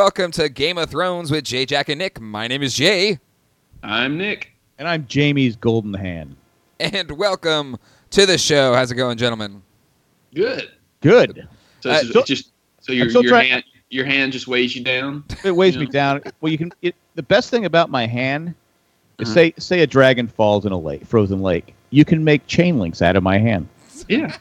and welcome to Game of Thrones with Jay, Jack, and Nick. My name is Jay, I'm Nick. And I'm Jaime's golden hand. and welcome to the show. How's it going, gentlemen? Good. Good. So, Uh, so- just so your your trying- hand your hand just weighs you down. It weighs me down. Well, you can. It, the best thing about my hand is Uh-huh. say say a dragon falls in a lake, frozen lake. You can make chain links out of my hand. Yeah.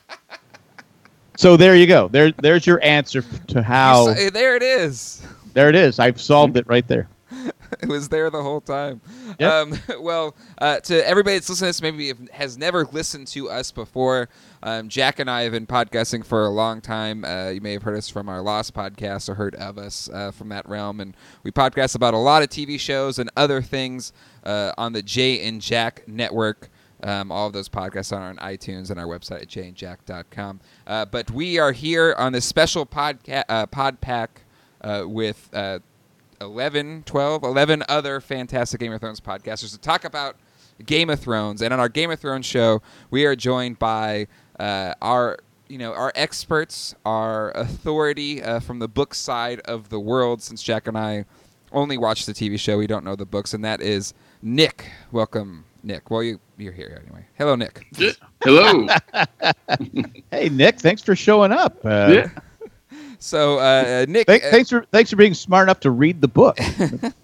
So there you go. There there's your answer to how. You there it is. There it is. I've solved it right there. It was there the whole time. Yep. Um, well, uh, to everybody that's listening to this, maybe has never listened to us before, um, Jack and I have been podcasting for a long time. Uh, you may have heard us from our Lost podcast or heard of us uh, from that realm. And we podcast about a lot of TV shows and other things uh, on the Jay and Jack network. Um, all of those podcasts are on iTunes and our website at jayandjack.com. Uh, but we are here on this special podca- uh, pod pack uh, with uh, 11, 12, 11 other fantastic Game of Thrones podcasters to talk about Game of Thrones. And on our Game of Thrones show, we are joined by uh, our you know our experts, our authority uh, from the book side of the world. Since Jack and I only watch the TV show, we don't know the books, and that is Nick. Welcome, Nick. Well, you you're here anyway. Hello, Nick. Yeah. Hello. Hey Nick, thanks for showing up. Uh, yeah. So, uh, Nick, th- uh, thanks for thanks for being smart enough to read the book.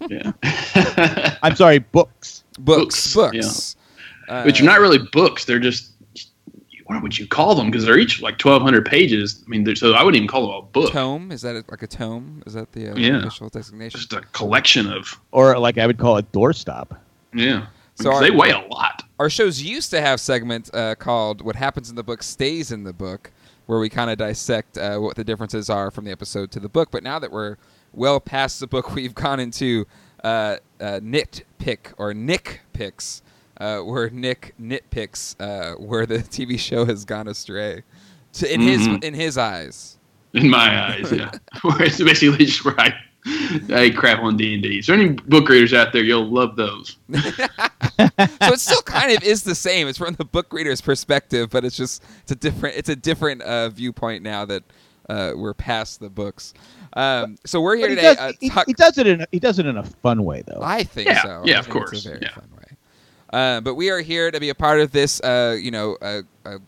Yeah. I'm sorry, books. books, books, books. Uh, Which are not really books. They're just what would you call them? Because they're each like 1,200 pages. I mean, so I wouldn't even call them a book. tome. Is that a, like a tome? Is that the uh, Yeah. official designation? Just a collection of Or like I would call it doorstop. yeah. So our- they weigh a lot. our shows used to have segment uh, called "What Happens in the Book Stays in the Book," where we kind of dissect uh, what the differences are from the episode to the book. But now that we're well past the book, we've gone into uh, uh, nitpick or Nick picks, uh, where Nick nitpicks uh, where the TV show has gone astray, to, in his Mhm. in his eyes. in my eyes. Yeah, where it's basically just where I, I crap on D and D. So any book readers out there, you'll love those. so it still kind of is the same. It's from the book reader's perspective, but it's just it's a different it's a different uh, viewpoint now that uh, we're past the books. Um, so we're here But he, today. does, uh, he, he does it in a, he does it in a fun way though. I think Yeah, so. yeah, I of think It's course, a very yeah. fun way. Uh, but we are here to be a part of this. Uh, you know. Uh, uh,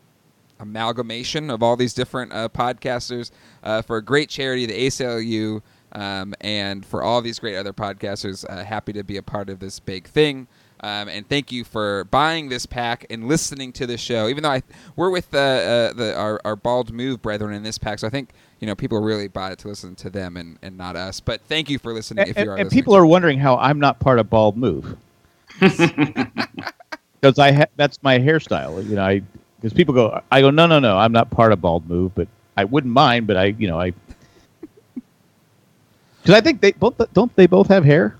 amalgamation of all these different uh, podcasters uh, for a great charity, the ACLU, um, and for all these great other podcasters. Uh, happy to be a part of this big thing. Um, and thank you for buying this pack and listening to the show. Even though I, we're with uh, uh, the, our, our bald move brethren in this pack, so I think you know people really bought it to listen to them and, and not us. But thank you for listening. and, if you are, and listening people to are wondering how I'm not part of Bald Move because I ha- that's my hairstyle. You know, I because people go, I go, no, no, no, I'm not part of Bald Move, but I wouldn't mind, but I, you know, I because I think they both don't they both have hair.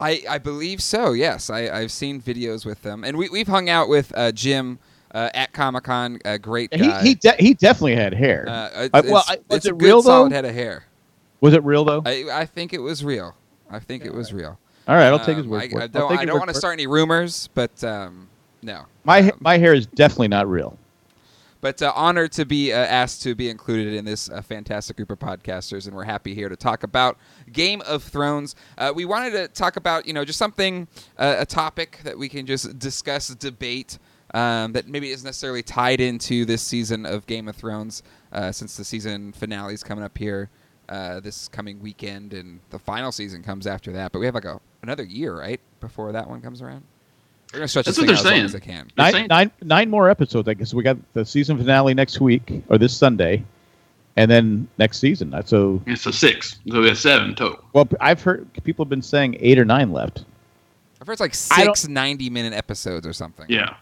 I, I believe so. Yes, I, I've seen videos with them, and we we've hung out with uh, Jim uh, at Comic Con. A great He guy. he de- he definitely had hair. uh, I- well, I- was it real, though? solid head of hair. Was it real though? I, I think it was real. I think it was real. All right, I'll take his Um, word I, for it. I don't, I don't want to start any rumors, but um, no. My Um, my hair is definitely not real. But uh, honored to be uh, asked to be included in this uh, fantastic group of podcasters, and we're happy here to talk about Game of Thrones. Uh, we wanted to talk about, you know, just something, uh, a topic that we can just discuss, debate, um, that maybe isn't necessarily tied into this season of Game of Thrones, uh, since the season finale is coming up here this coming weekend, and the final season comes after that. But we have like a another year, right, before that one comes around. We're gonna stretch That's what they're out as long saying. as they can. Nine, saying- nine, nine more episodes. I guess we got the season finale next week or this Sunday, and then next season. So, It's a six. So we have seven total. well, I've heard people have been saying eight or nine left. I've heard it's like six 90 minute episodes or something. Yeah.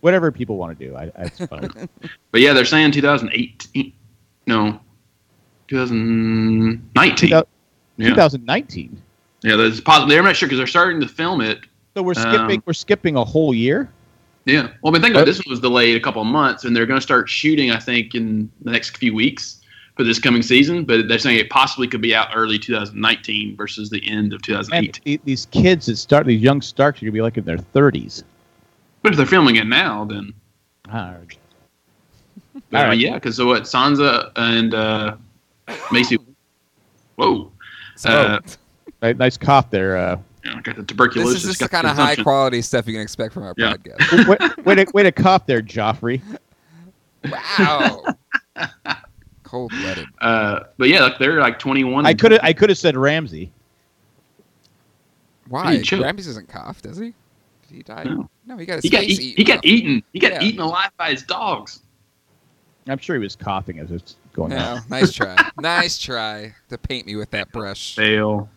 Whatever people want to do, I, that's fine. But yeah, they're saying 2018. No, 2019. Two yeah. 2019. yeah, that's possible. They're not sure because they're starting to film it. So we're Um, skipping. we're skipping a whole year. Yeah. Well, but think about Uh, this one was delayed a couple of months, and they're going to start shooting, I think, in the next few weeks for this coming season. But they're saying it possibly could be out early 2019 versus the end of And 2008. these kids that start, these young Starks, are gonna be like in their 30s. But if they're filming it now, then Ah, but, All uh, yeah, because so what? Sansa and uh, Maisie. Whoa. So Uh, Nice cough there. You know, got the this is just the kind of high quality stuff you can expect from our Yeah. podcast. way, way, to, way to cough there, Joffrey. Wow. Cold blooded. Uh, but yeah, like they're like 21. I could have I could have said Ramsay. Why? He choked. Ramsay doesn't cough, does he? Did he die? No. he got his He got face eat, eaten. he got eaten. He got Yeah. eaten alive by his dogs. I'm sure he was coughing as it's going on. No, nice try. nice try to paint me with that brush. Fail.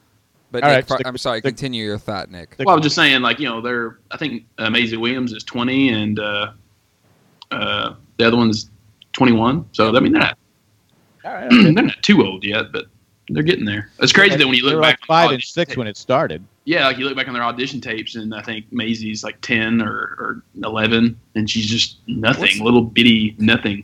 But All Nick, right, fr- stick- I'm sorry. stick- Continue your thought, Nick. Well, I was just saying, like you know, they're. I think uh, Maisie Williams is 20, and uh, uh, the other one's 21. So I mean, they're not All right, okay. they're not too old yet, but they're getting there. It's crazy that when you look back, like five and six tape- when it started. yeah, like you look back on their audition tapes, and I think Maisie's like 10 or, or 11, and she's just nothing, What's- little bitty nothing.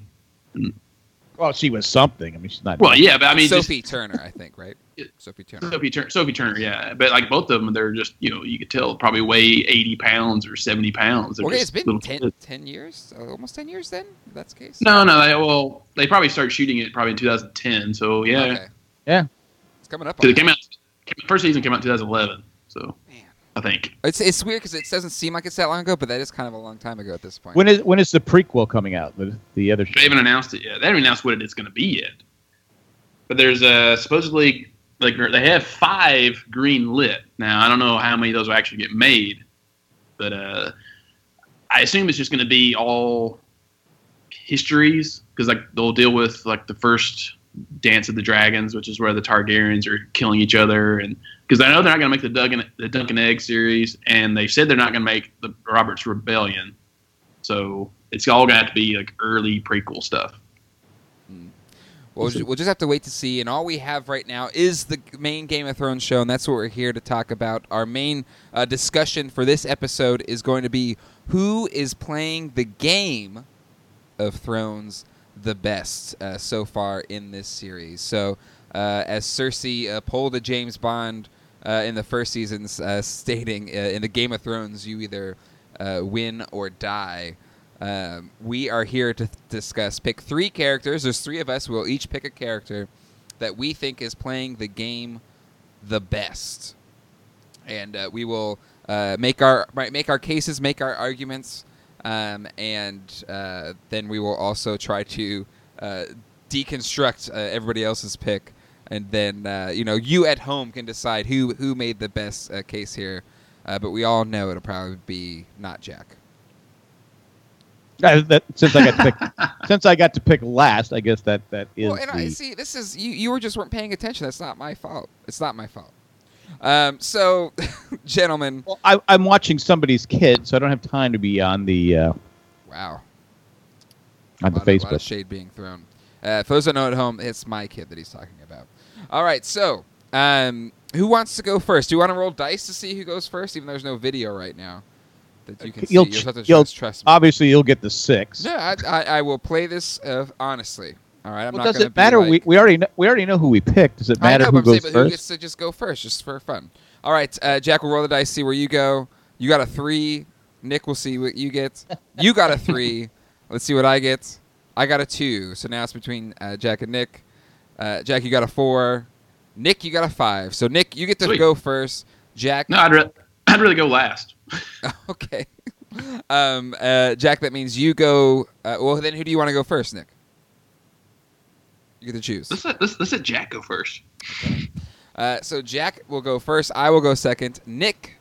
Well, she was something. I mean, she's not. Well, yeah, but I mean, just, Sophie Turner, I think, right? Yeah. Sophie Turner. Sophie Turner, Sophie Turner, yeah, but like both of them, they're just you know you could tell probably weigh 80 pounds or 70 pounds. They're Okay, it's been 10, 10 years, uh, almost ten years. Then, if that's the case. No, no, they, well, they probably started shooting it probably in 2010. So yeah, Okay. Yeah. It's coming up. On it came out. First season came out in 2011. So Man. I think It's it's weird because it doesn't seem like it's that long ago, but that is kind of a long time ago at this point. When is when is the prequel coming out? The, the other they haven't announced it yet. They haven't announced what it is going to be yet. But there's uh, supposedly like they have five green lit. Now I don't know how many of those will actually get made, but uh, I assume it's just going to be all histories because like they'll deal with like the first Dance of the Dragons, which is where the Targaryens are killing each other, and because I know they're not going to make the Duncan the Dunk and Egg series, and they said they're not going to make the Robert's Rebellion, so it's all going to have to be like early prequel stuff. We'll, ju- we'll just have to wait to see. And all we have right now is the main Game of Thrones show, and that's what we're here to talk about. Our main uh, discussion for this episode is going to be who is playing the game of Thrones the best uh, so far in this series. So, uh, as Cersei uh, pulled a James Bond uh, in the first seasons, uh, stating uh, in the Game of Thrones, you either uh, win or die. Um, we are here to th- discuss. Pick three characters. There's three of us. We'll each pick a character that we think is playing the game the best, and uh, we will uh, make our make our cases, make our arguments, um, and uh, then we will also try to uh, deconstruct uh, everybody else's pick, and then uh, you know you at home can decide who who made the best case here. But we all know it'll probably be not Jack. Uh, that, since I got to pick, since I got to pick last, I guess that that is Well, and I see this is you. You were just weren't paying attention. That's not my fault. It's not my fault. Um, so, gentlemen, Well, I, I'm watching somebody's kid, so I don't have time to be on the uh, wow, on the lot, of- lot of Facebook. shade being thrown. Uh, for those that know at home, it's my kid that he's talking about. All right, so um, who wants to go first? Do you want to roll dice to see who goes first? Even though there's no video right now that you can see. You'll You'll you'll- just trust me. Obviously, you'll get the six. No, I, I, I will play this uh, honestly. All right, I'm well, not does it matter? Like, we, we already know, we already know who we picked. Does it matter know, who but I'm saying, goes but who first? gets to just go first, just for fun? All right, uh, Jack will roll the dice, see where you go. You got a three. Nick will see what you get. You got a three. Let's see what I get. I got a two. So now it's between uh, Jack and Nick. Uh, Jack, you got a four. Nick, you got a five. So Nick, you get to Sweet. go first. Jack, No, I'd, re- I'd really go last. okay. Um, uh, Jack, that means you go. Uh, well, then who do you want to go first, Nick? You get to choose. Let's let, let's, let's let Jack go first. Uh, so Jack will go first. I will go second. Nick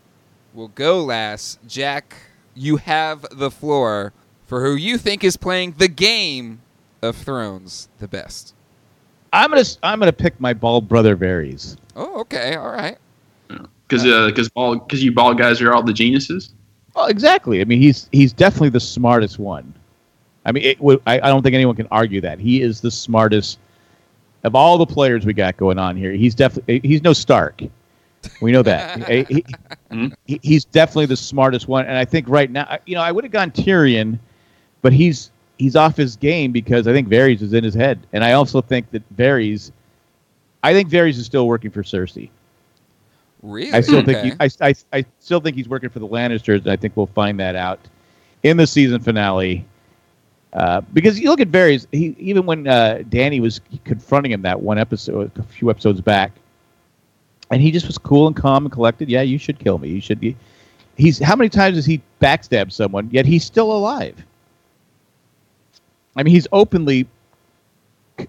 will go last. Jack, you have the floor for who you think is playing the game of Thrones the best. I'm gonna s- I'm gonna pick my bald brother Varys. Oh, okay, all right. Because because ball because you ball guys are all the geniuses. Oh, exactly. I mean, he's he's definitely the smartest one. I mean, it, w- I, I don't think anyone can argue that he is the smartest of all the players we got going on here. He's definitely he's no Stark. We know that. He- he- Mhm. he- he's definitely the smartest one, and I think right now, you know, I would have gone Tyrion, but he's he's off his game because I think Varys is in his head, and I also think that Varys, I think Varys is still working for Cersei. Really? I still okay. think he, I, I, I still think he's working for the Lannisters, and I think we'll find that out in the season finale. Uh, because you look at Varys, he even when uh, Danny was confronting him that one episode, a few episodes back, and he just was cool and calm and collected. Yeah, you should kill me. You should be. He's how many times has he backstabbed someone? Yet he's still alive. I mean, he's openly,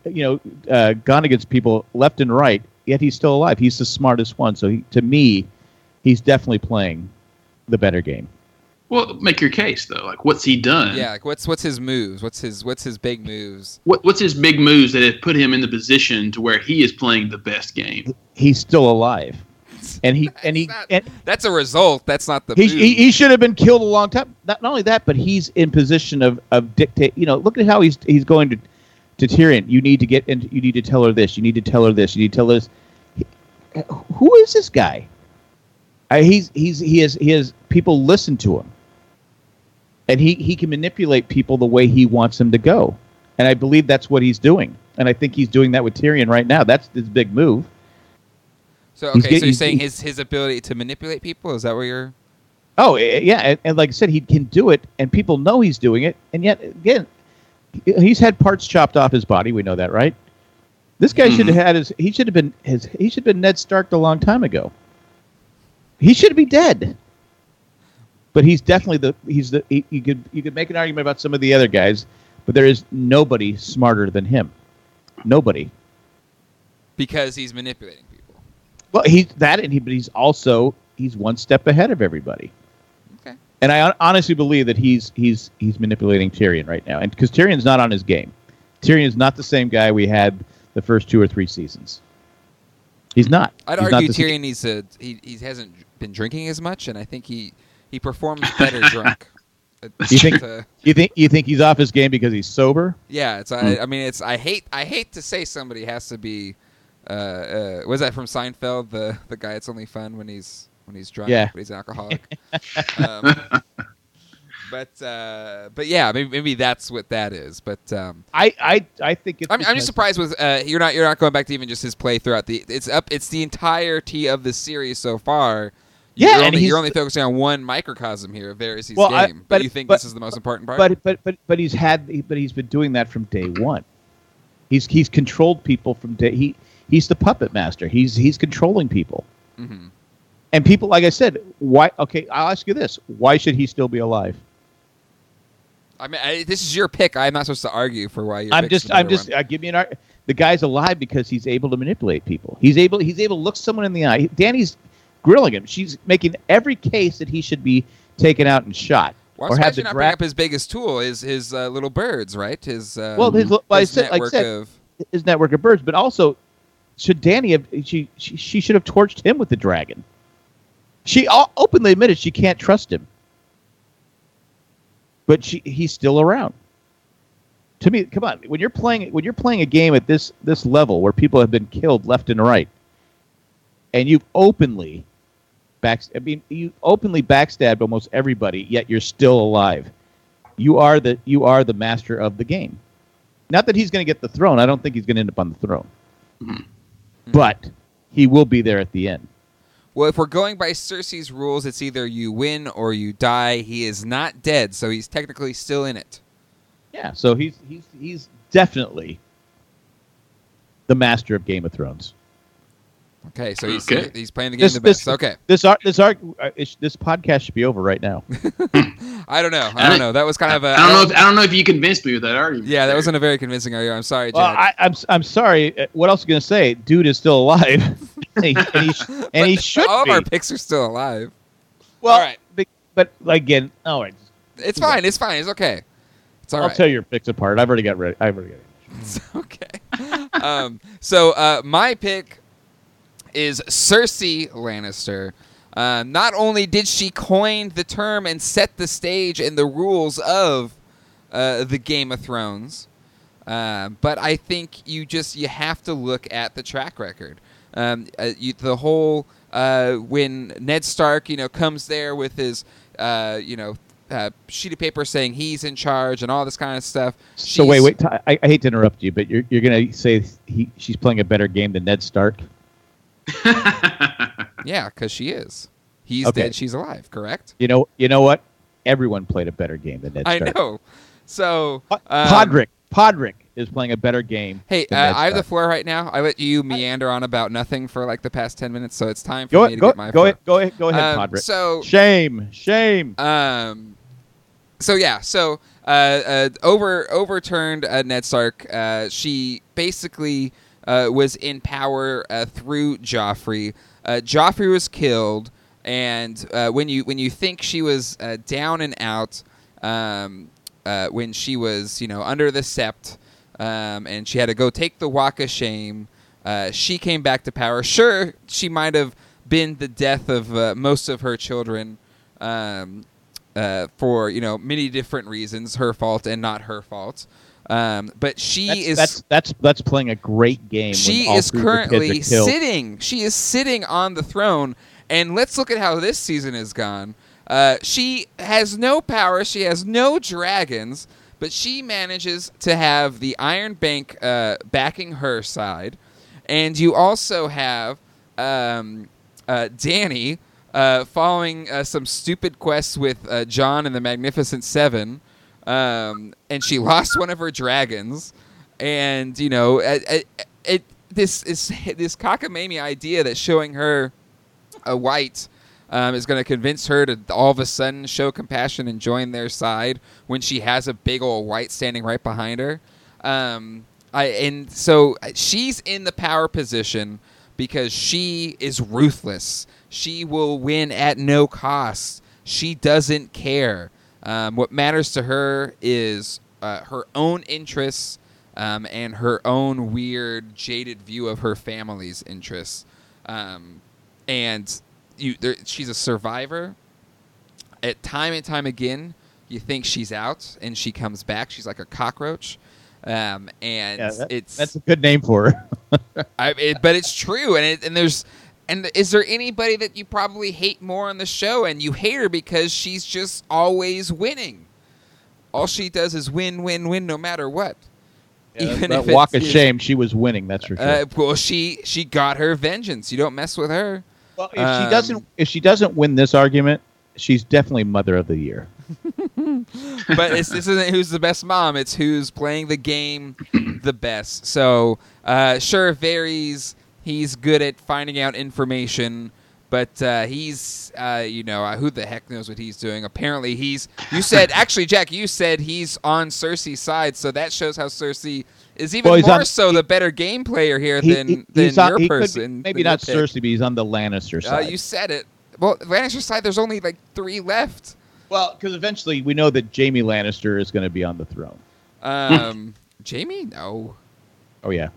you know, uh, gone against people left and right. Yet he's still alive. He's the smartest one. So he, to me, he's definitely playing the better game. Well, make your case though. Like, what's he done? Yeah, like what's what's his moves? What's his what's his big moves? What, what's his big moves that have put him in the position to where he is playing the best game? He's still alive, and he and he That's not- and That's a result. That's not the he, move. he, he should have been killed a long time. Not, not only that, but he's in position of of dictate. You know, look at how he's he's going to to Tyrion. You need to get and you need to tell her this. You need to tell her this. You need to tell her this. Who is this guy? Uh, he's he's he has he has people listen to him, and he he can manipulate people the way he wants them to go. And I believe that's what he's doing. And I think he's doing that with Tyrion right now. That's his big move. so okay, so you're saying his his ability to manipulate people is that where you're? Oh eh, yeah, and, and like I said, he can do it, and people know he's doing it, and yet again, he's had parts chopped off his body. We know that, right? This guy should have mm-hmm. had his. He should have been his. He should have been Ned Stark a long time ago. He should be dead. But he's definitely the. He's the. He, you could you could make an argument about some of the other guys, but there is nobody smarter than him. Nobody. Because he's manipulating people. Well, he's that, and he. But he's also he's one step ahead of everybody. Okay. And I honestly believe that he's he's he's manipulating Tyrion right now, and because Tyrion's not on his game. Tyrion is not the same guy we had the first two or three seasons. He's not. I'd He's not argue the same- Tyrion needs to. He he hasn't been drinking as much, and I think he he performs better drunk. You think- Uh, You think you think he's off his game because he's sober? yeah, it's. I, I mean, it's. I hate. I hate to say somebody has to be. Uh, uh, was that from Seinfeld? The the guy. It's only fun when he's when he's drunk. Yeah. but he's an alcoholic. um, but uh, but yeah, maybe, maybe that's what that is. But um, I I I think it's. I'm, I'm just surprised with uh, you're not you're not going back to even just his play throughout the it's up it's the entirety of the series so far. Yeah, you're and only, he's- you're only focusing on one microcosm here of Varys' Well, game, I- but, but- you think but- this is the most important part. But but but but he's had but he's been doing that from day one. He's he's controlled people from day he he's the puppet master. He's he's controlling people. hmm And people, like I said, why? Okay, I'll ask you this: Why should he still be alive? I mean, I, this is your pick. I'm not supposed to argue for why you're. I'm just, I'm just, uh, give me an. ar- The guy's alive because he's able to manipulate people. He's able, he's able to look someone in the eye. Danny's grilling him. She's making every case that he should be taken out and shot, Well, or have the not dra- up his biggest tool is his uh, little birds, right? His uh, Well, his, well, I his said, like I said, of his network of birds, but also should Danny have? She, she, she should have torched him with the dragon. She openly admitted she can't trust him, but she, he's still around. To me, come on, when you're playing when you're playing a game at this this level where people have been killed left and right, and you've openly back, I mean, you openly backstabbed almost everybody, yet you're still alive. You are the you are the master of the game. Not that he's going to get the throne. I don't think he's going to end up on the throne. Mhm. But he will be there at the end. Well, if we're going by Cersei's rules, it's either you win or you die. He is not dead, so he's technically still in it. Yeah. So he's he's he's definitely the master of Game of Thrones. Okay, so he's Okay. he's playing the game This the this best. Okay, this art this art uh, this podcast should be over right now. I don't know. I I- don't know. That was kind of a. I don't know. If, I don't know if you convinced me with that argument. yeah, that wasn't a very convincing argument. I'm sorry, Well, Jack. I, I'm s- I'm sorry. Uh, What else are you going to say? Dude is still alive, and he, and he, and he should all be. of our picks are still alive. well, all right. but, but again, all right. It's fine. It's fine. It's okay. It's all I'll right. tell your picks apart. I've already got ready. I've already got it. It's okay. um, so uh, my pick is Cersei Lannister. Uh, not only did she coin the term and set the stage and the rules of uh, the Game of Thrones, uh, but I think you just you have to look at the track record. Um, uh, you, the whole uh, when Ned Stark, you know, comes there with his, uh, you know, uh, sheet of paper saying he's in charge and all this kind of stuff. So wait, wait. T- I, I hate to interrupt you, but you're you're gonna say he she's playing a better game than Ned Stark. Yeah, because she is. He's Okay. dead. She's alive. Correct. You know, you know what? Everyone played a better game than Ned Stark. I know. So um, Podrick, Podrick is playing a better game. Hey, uh, than Ned I have the floor right now. I let you meander on about nothing for like the past ten minutes, so it's time for Go me to go get my go floor. ahead, go ahead, go ahead, Um, Padre. so Shame, shame. Um, so yeah, so uh, uh, over overturned uh, Ned Stark. Uh, she basically uh, was in power uh, through Joffrey. Uh, Joffrey was killed, and uh, when you when you think she was uh, down and out, um, uh, when she was you know under the sept, um, and she had to go take the walk of shame. She came back to power. Sure, she might have been the death of most of her children, um, for you know many different reasons, her fault and not her fault. Um, but she That's, is that's that's that's playing a great game. she is three of her kids currently sitting. She is sitting on the throne, and let's look at how this season has gone. Uh, she has no power. She has no dragons, but she manages to have the Iron Bank uh, backing her side, and you also have um, uh, Danny uh, following uh, some stupid quests with uh, Jon and the Magnificent Seven, um, and she lost one of her dragons, and you know, it, it, it this is this cockamamie idea that showing her a wight um, is going to convince her to all of a sudden show compassion and join their side when she has a big old wight standing right behind her. Um, I and so she's in the power position because she is ruthless. She will win at no cost. She doesn't care. Um, what matters to her is uh, her own interests um, and her own weird, jaded view of her family's interests. Um, and you, there, she's a survivor. At time and time again, you think she's out, and she comes back. She's like a cockroach, um, and Yeah, that- it's that's a good name for her. I, it, but it's true, and it, and there's and is there anybody that you probably hate more on the show, and you hate her because she's just always winning. All she does is win, win, win, no matter what. Even that if walk of shame, she was winning. That's for sure. Uh, well, she she got her vengeance. You don't mess with her. well, if um, she doesn't, if she doesn't win this argument, she's definitely mother of the year. but it's, this isn't who's the best mom. It's who's playing the game the best. So uh, sure, Varys. He's good at finding out information, but uh, he's uh, you know uh, who the heck knows what he's doing. Apparently, he's. You said actually, Jack. You said he's on Cersei's side, so that shows how Cersei is even Well, more on- so the better game player here He- than he- than on- your he be- person. maybe not. Cersei, but he's on the Lannister Uh, side. you said it. Well, Lannister side. There's only like three left. well, because eventually we know that Jaime Lannister is going to be on the throne. Um, Jaime, no. Oh yeah,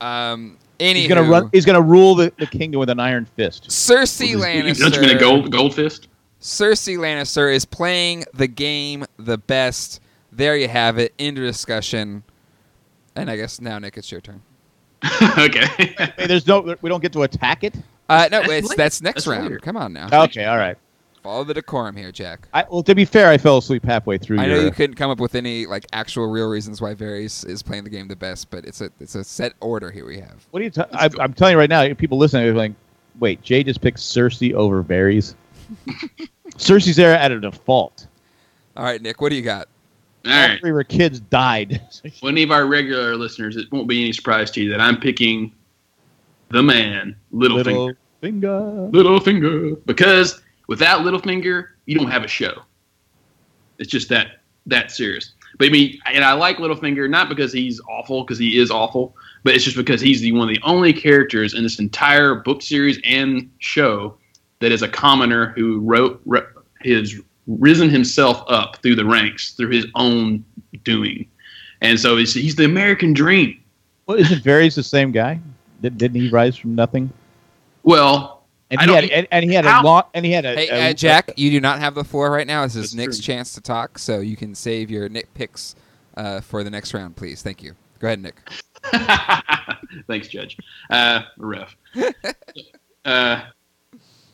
Um, he's going to run. He's going to rule the, the kingdom with an iron fist. Cersei Lannister. Don't Lannister. you mean a gold gold fist? Cersei Lannister is playing the game the best. There you have it. End of discussion. And I guess now, Nick, it's your turn. okay. Hey, there's no. We don't get to attack it. Uh, no, That's it's late. that's next That's round. later. Come on now. Okay, all right. Follow the decorum here, Jack. I, well, to be fair, I fell asleep halfway through. I know your, you couldn't come up with any like actual real reasons why Varys is playing the game the best, but it's a it's a set order here we have. What are you? T- I, I'm telling you right now, people listening are like, "Wait, Jay just picked Cersei over Varys." Cersei's there at a default. All right, Nick, what do you got? All All right. three of her kids died. Well, any of our regular listeners, it won't be any surprise to you that I'm picking the man, Littlefinger. Little finger. Littlefinger. Because without Littlefinger, you don't have a show. It's just that that serious. But I mean, and I like Littlefinger not because he's awful, because he is awful, but it's just because he's the one of the only characters in this entire book series and show that is a commoner who wrote re, has risen himself up through the ranks through his own doing, and so he's, he's the American dream. Well, isn't Varys the same guy? Didn't he rise from nothing? Well, And he don't- had and, and he had how- a long and he had a, Hey, a- uh, Jack, you do not have the floor right now. This is Nick's true. chance to talk, so you can save your Nick picks uh, for the next round, please. Thank you. Go ahead, Nick. Thanks, Judge. Uh, ref. uh,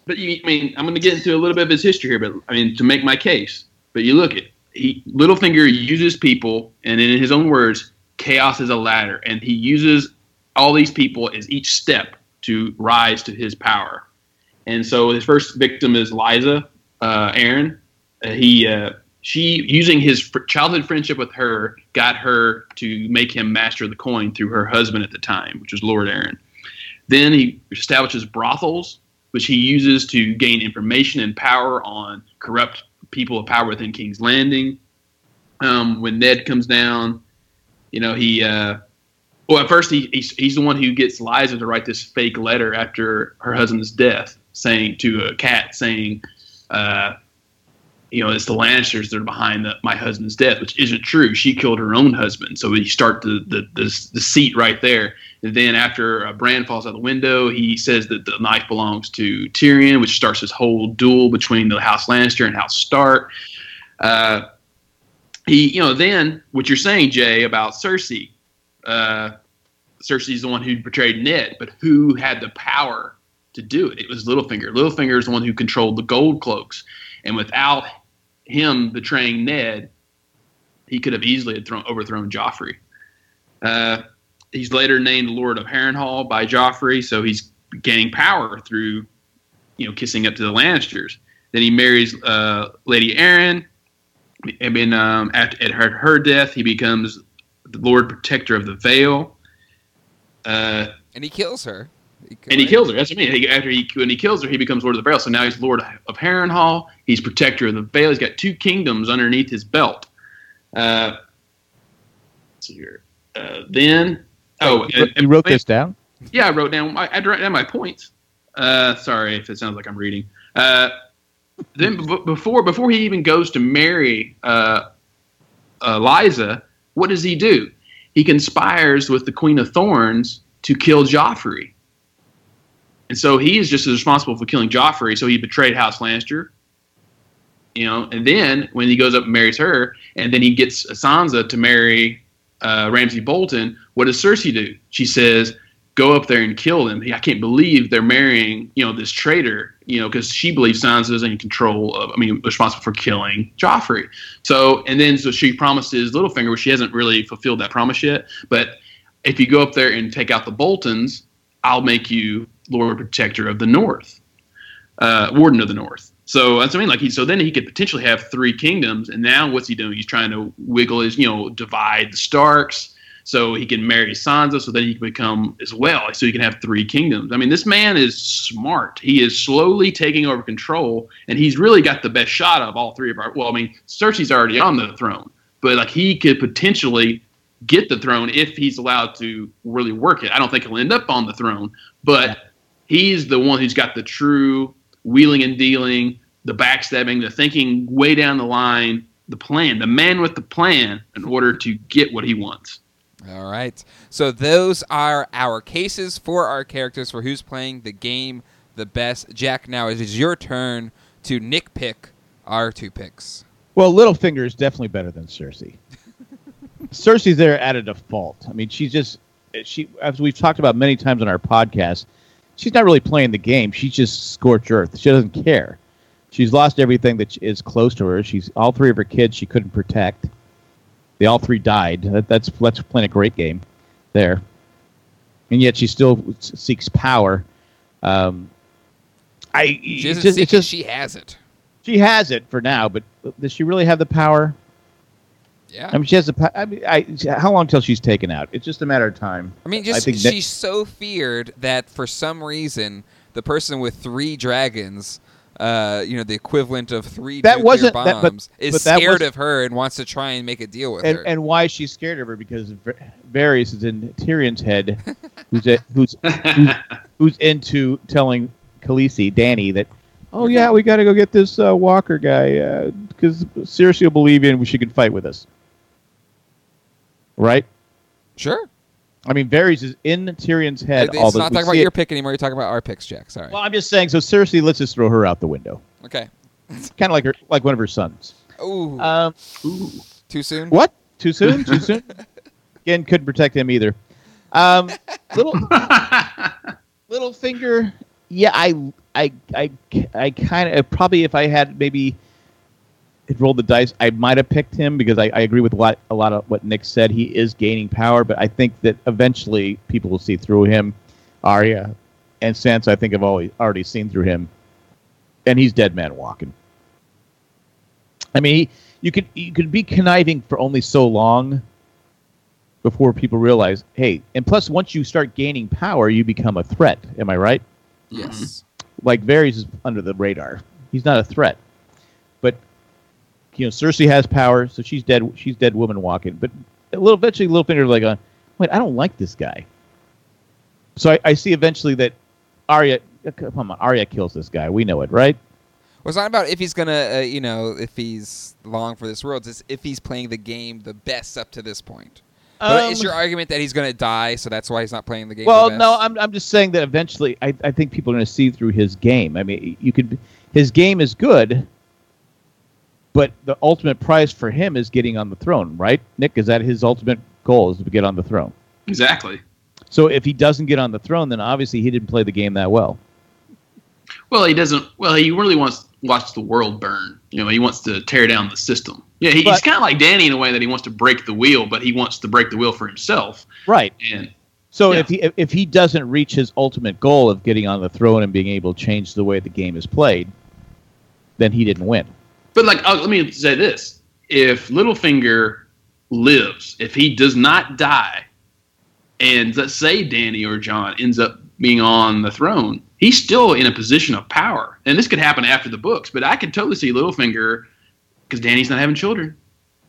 but you, I mean, I'm going to get into a little bit of his history here, but I mean, to make my case. But you look at he Littlefinger uses people, and in his own words, chaos is a ladder, and he uses all these people as each step to rise to his power. And so his first victim is Lysa, uh, Arryn. Uh, he uh, she using his childhood friendship with her got her to make him master the coin through her husband at the time, which was Lord Arryn. Then he establishes brothels, which he uses to gain information and power on corrupt people of power within King's Landing. Um, when Ned comes down, you know he. Uh, well, at first he, he's, he's the one who gets Liza to write this fake letter after her husband's death, saying to a cat, saying, uh, you know, it's the Lannisters that are behind the, my husband's death, which isn't true. She killed her own husband. So we start the the, the, the seat right there. And then after uh, Bran falls out the window, he says that the knife belongs to Tyrion, which starts this whole duel between the House Lannister and House Stark. Uh, he, you know, then what you're saying, Jay, about Cersei. Uh, Cersei's the one who betrayed Ned, but who had the power to do it? It was Littlefinger. Littlefinger is the one who controlled the gold cloaks, and without him betraying Ned, he could have easily had thrown, overthrown Joffrey. Uh, he's later named Lord of Harrenhal by Joffrey, so he's gaining power through, you know, kissing up to the Lannisters. Then he marries uh, Lady Arryn, and then um, at, at her, her death, he becomes the Lord Protector of the Vale. Uh, and he kills her. He and he kills her. That's what I mean. He, after he when he kills her, he becomes Lord of the Vale. So now he's Lord of Harrenhal. He's Protector of the Vale. He's got two kingdoms underneath his belt. Uh, let's see here. Uh, then, oh, you, and, and wrote this down. Yeah, I wrote down. I, I wrote down my points. Uh, sorry if it sounds like I'm reading. Uh, then b- before before he even goes to marry uh, Eliza, what does he do? He conspires with the Queen of Thorns to kill Joffrey. And so he is just as responsible for killing Joffrey. So he betrayed House Lannister, you know. And then when he goes up and marries her, and then he gets Sansa to marry uh, Ramsay Bolton, what does Cersei do? She says, "Go up there and kill them." I can't believe they're marrying, you know, this traitor, you know, because she believes Sansa is in control of, I mean, responsible for killing Joffrey. So, and then so she promises Littlefinger, which she hasn't really fulfilled that promise yet. But if you go up there and take out the Boltons, I'll make you Lord Protector of the North, uh, Warden of the North. So that's what I mean. Like he, so then he could potentially have three kingdoms, and now what's he doing? He's trying to wiggle his, you know, divide the Starks, so he can marry Sansa, so then he can become as well, so he can have three kingdoms. I mean, this man is smart. He is slowly taking over control, and he's really got the best shot of all three of our. Well, I mean, Cersei's already on the throne, but like he could potentially get the throne if he's allowed to really work it. I don't think he'll end up on the throne, but he's the one who's got the true wheeling and dealing, the backstabbing, the thinking way down the line, the plan, the man with the plan in order to get what he wants. All right. So those are our cases for our characters for who's playing the game the best. Jack, now it is your turn to nick pick our two picks. Well, Littlefinger is definitely better than Cersei. Cersei's there at a default. I mean, she's just she as we've talked about many times on our podcast. She's not really playing the game. She's just scorched earth. She doesn't care. She's lost everything that is close to her. She's all three of her kids she couldn't protect. They all three died. That, that's that's playing a great game there, and yet she still seeks power. Um, I she just, just, she has it. She has it for now, but does she really have the power? Yeah. I mean, she has a. I mean, I, how long till she's taken out? It's just a matter of time. I mean, just I think she's that, so feared that for some reason the person with three dragons, uh, you know, the equivalent of three that wasn't bombs, that, but, is but scared of her and wants to try and make a deal with and, her. And why she's scared of her because Varys is in Tyrion's head, who's a, who's, who's who's into telling Khaleesi, Danny, that oh yeah, we got to go get this uh, Walker guy because uh, Cersei will believe in. She can fight with us right? Sure. I mean, Varys is in Tyrion's head. It's all the, not talking about your pick anymore. You're talking about our picks, Jack. Sorry. Well, I'm just saying. So Cersei, let's just throw her out the window. Okay. kind of like her, like one of her sons. Ooh. Um, Ooh. Too soon. What? Too soon? Too soon? Again, couldn't protect him either. Um, little Littlefinger. Yeah, I, I, I, I kind of probably if I had maybe had rolled the dice, I might have picked him because I, I agree with a lot, a lot of what Nick said. He is gaining power, but I think that eventually people will see through him. Oh, Arya and Sansa, I think, have always already seen through him, and he's dead man walking. I mean, he, you could you could be conniving for only so long before people realize, hey, and plus once you start gaining power, you become a threat. Am I right? Yes. Like Varys is under the radar. He's not a threat. You know, Cersei has power, so she's dead she's dead woman walking. But a little eventually Littlefinger like uh, wait, I don't like this guy. So I, I see eventually that Arya come on, Arya kills this guy. We know it, right? Well, it's not about if he's gonna, uh, you know, if he's long for this world. It's if he's playing the game the best up to this point. But Um, is your argument that he's gonna die, so that's why he's not playing the game? Well, the best? no, I'm, I'm just saying that eventually I, I think people are going to see through his game. I mean, you could his game is good, but the ultimate prize for him is getting on the throne, right? Nick, is that his ultimate goal is to get on the throne? Exactly. So if he doesn't get on the throne, then obviously he didn't play the game that well. Well, he doesn't. Well, he really wants to watch the world burn. You know, he wants to tear down the system. Yeah, he, he's kind of like Danny in a way that he wants to break the wheel, but he wants to break the wheel for himself. Right. And So Yeah. if he if he doesn't reach his ultimate goal of getting on the throne and being able to change the way the game is played, then he didn't win. But like, oh, let me say this: if Littlefinger lives, if he does not die, and let's say Danny or Jon ends up being on the throne, he's still in a position of power. And this could happen after the books, but I could totally see Littlefinger because Danny's not having children.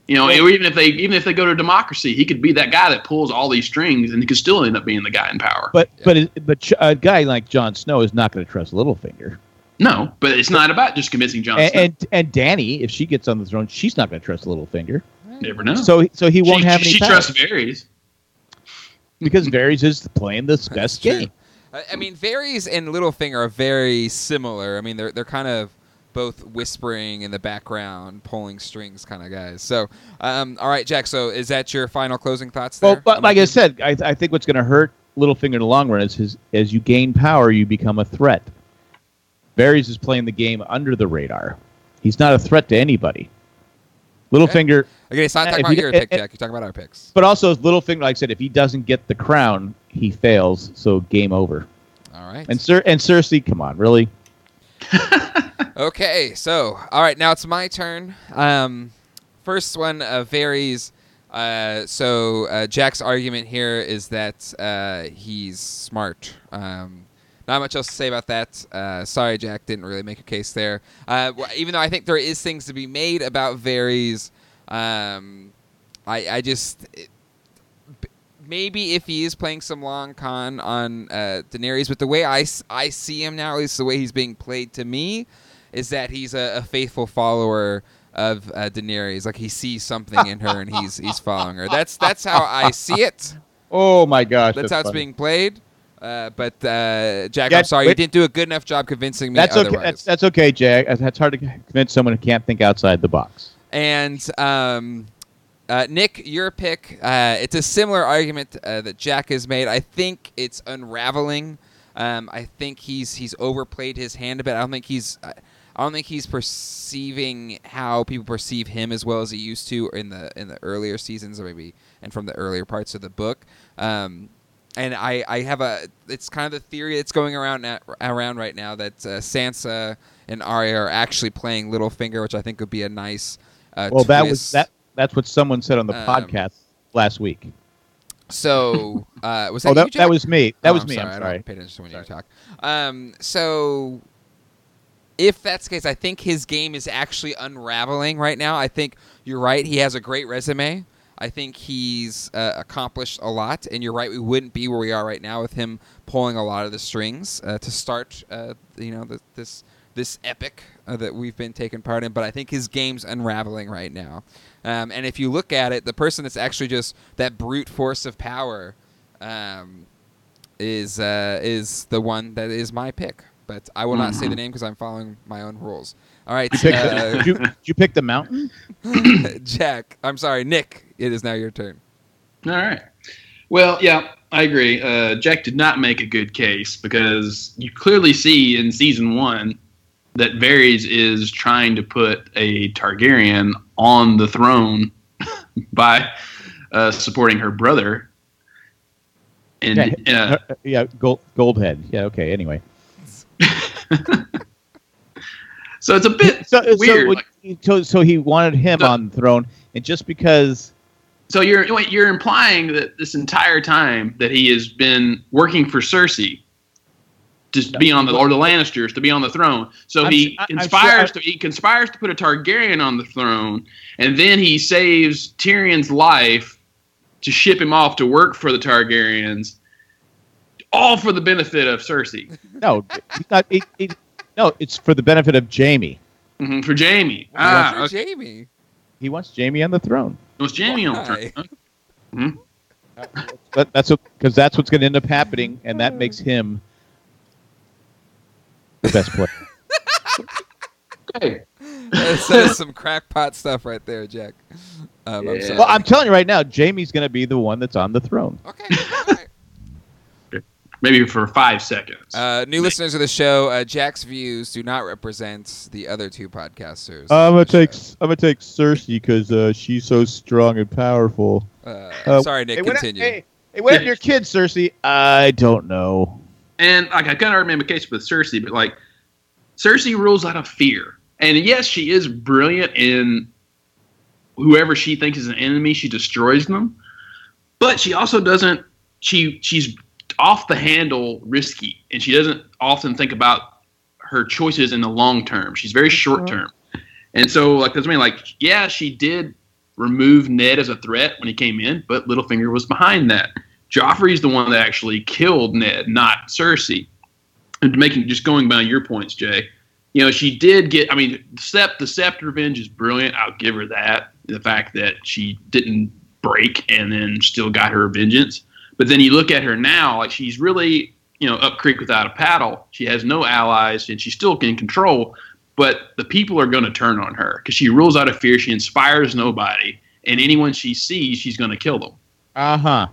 You know, or even if they even if they go to democracy, he could be that guy that pulls all these strings, and he could still end up being the guy in power. But but but uh, a guy like Jon Snow is not going to trust Littlefinger. No, but it's not about just convincing Jon. and, Snow. and and Danny, if she gets on the throne, she's not going to trust Littlefinger. Never know. So so he won't she, have any she power trusts Varys. because Varys is playing the best game. I I mean, Varys and Littlefinger are very similar. I mean, they're they're kind of both whispering in the background, pulling strings kind of guys. So, um, all right, Jack. So, is that your final closing thoughts? There? Well, but like I said, I, I think what's going to hurt Littlefinger in the long run is his as you gain power, you become a threat. Varys is playing the game under the radar. He's not a threat to anybody. Littlefinger, okay, it's not Uh, talking about your eh, pick, eh, Jack. You're talking about our picks. but also as Littlefinger, like I said, if he doesn't get the crown, he fails. So game over. All right. And Cer- and Cersei, come on, really? Okay, so all right, now it's my turn. Um, first one uh, Varys. Uh, so uh, Jack's argument here is that uh, he's smart. Um, not much else to say about that. Uh, sorry, Jack didn't really make a case there. Uh, even though I think there is things to be made about Varys, um, I, I just it, maybe if he is playing some long con on uh, Daenerys, but the way I, I see him now, at least the way he's being played to me, is that he's a, a faithful follower of uh, Daenerys. Like he sees something in her and he's he's following her. That's that's how I see it. Oh my gosh, That's, how it's being played. Uh, but uh, Jack, Yeah, I'm sorry, you didn't do a good enough job convincing me That's okay. That's, that's okay, Jack. That's- hard to convince someone who can't think outside the box. And um, uh, Nick, your pick. Uh, it's a similar argument uh, that Jack has made. I think it's unraveling. Um, I think he's he's overplayed his hand a bit. I don't think he's. I don't think he's perceiving how people perceive him as well as he used to in the in the earlier seasons, or maybe and from the earlier parts of the book. Um, and I, I have a it's kind of the theory that's going around na- around right now that uh, Sansa and Arya are actually playing Littlefinger, which I think would be a nice. Uh, Well, that was that. That's what someone said on the Um, podcast last week. So uh, was that Oh, you, that, Jack? that was me. That Oh, was I'm me. Sorry, I'm I don't pay attention when you talk. Um, so if that's the case, I think his game is actually unraveling right now. I think you're right. He has a great resume. I think he's uh, accomplished a lot, and you're right. We wouldn't be where we are right now with him pulling a lot of the strings uh, to start. Uh, you know, the, this this epic uh, that we've been taking part in. But I think his game's unraveling right now. Um, and if you look at it, the person that's actually just that brute force of power um, is uh, is the one that is my pick. But I will not say the name because I'm following my own rules. All right, You picked the, uh, did, you, did you pick the mountain? Jack. I'm sorry, Nick. It is now your turn. All right. Well, yeah, I agree. Uh, Jack did not make a good case because you clearly see in season one that Varys is trying to put a Targaryen on the throne by uh, supporting her brother. And Yeah, uh, yeah, gold, Goldhead. Yeah, okay. Anyway, So it's a bit So, so, weird. when- like- so, so he wanted him So- on the throne, and just because So you're you're implying that this entire time that he has been working for Cersei, just to be on the or the Lannisters to be on the throne. So I'm he su- I- I'm conspires sure to he conspires to put a Targaryen on the throne, and then he saves Tyrion's life to ship him off to work for the Targaryens, all for the benefit of Cersei, no, he's not. He, he, no, it's for the benefit of Jaime. hmm for Jaime. Ah, for okay. Jaime. He wants Jaime on the throne. It was Jaime on the Why? But that's because that's what's going to end up happening, and that makes him the best player. Okay. That's, that's some crackpot stuff right there, Jack. Um, I'm Yeah. sorry. well, I'm telling you right now, Jaime's going to be the one that's on the throne. okay. all right. Maybe for five seconds. Uh, new listeners of the show, uh, Jack's views do not represent the other two podcasters. I'm gonna take show. I'm gonna take Cersei because uh, she's so strong and powerful. Uh, Uh, sorry, Nick. Hey, what- continue. Hey, hey, what happened to your kid, Cersei? I don't know. And like I kind of remember the case with Cersei, but like Cersei rules out of fear. And yes, she is brilliant in whoever she thinks is an enemy, she destroys them. But she also doesn't. She she's off the handle, risky, and she doesn't often think about her choices in the long term. She's very short mm-hmm. term. And so, like that's I mean, like yeah, she did remove Ned as a threat when he came in, but Littlefinger was behind that. Joffrey's the one that actually killed Ned, not Cersei. And making just going by your points, Jay. You know, she did get. I mean, Sept the Sept revenge is brilliant. I'll give her that. The fact that she didn't break and then still got her vengeance. But then you look at her now, like she's really, you know, up creek without a paddle. She has no allies and she's still in control. But the people are going to turn on her because she rules out of fear. She inspires nobody, and anyone she sees, she's going to kill them. Uh huh.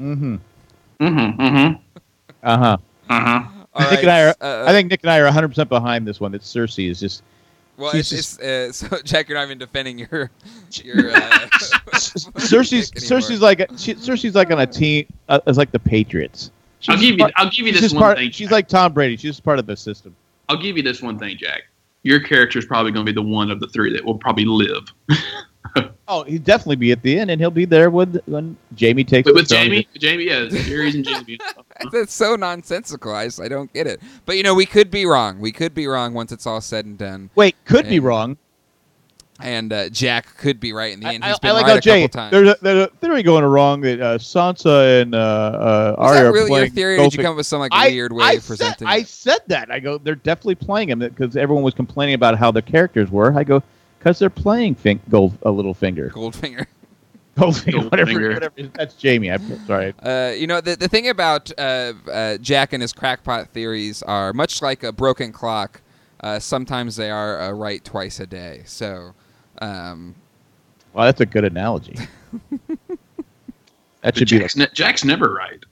Mm-hmm. Mm-hmm. Mm-hmm. Uh huh. Uh-huh. All Nick and I are. uh, I think Nick and I are 100 percent behind this one. That Cersei is just. Well, she's it's, it's uh, so Jack, you're not even defending your your. Uh, Cersei's. Cersei's like she, Cersei's like on a team. Uh, is like the Patriots. I'll give you. part- I'll give you this one part- thing. She's Jack. like Tom Brady. She's just part of the system. I'll give you this one thing, Jack. Your character is probably going to be the one of the three that will probably live. Oh, he'd definitely be at the end, and he'll be there when when Jaime takes. But the with throne. Jaime, Jaime, yeah, Jerry's and Jaime. That's so nonsensical. I, I don't get it. But you know, we could be wrong. We could be wrong once it's all said and done. Wait, could be wrong. And uh, Jack could be right in the I, end. I, He's I been like right how a Jay. couple times. There's a, there's a theory going wrong that uh, Sansa and uh, uh, Arya that are really your theory? Or did you come up with some like I- weird way I of said, presenting? I said that. I go, they're definitely playing him because everyone was complaining about how the characters were. I go, because they're playing fin- Gold a little finger, Goldfinger. Goldfinger, whatever, Goldfinger. whatever. That's Jaime. I'm sorry. Uh, you know, the, the thing about uh, uh, Jack and his crackpot theories are much like a broken clock. Uh, sometimes they are uh, right twice a day. So, um, Well, that's a good analogy. that should be like, Jack's, ne- Jack's never right.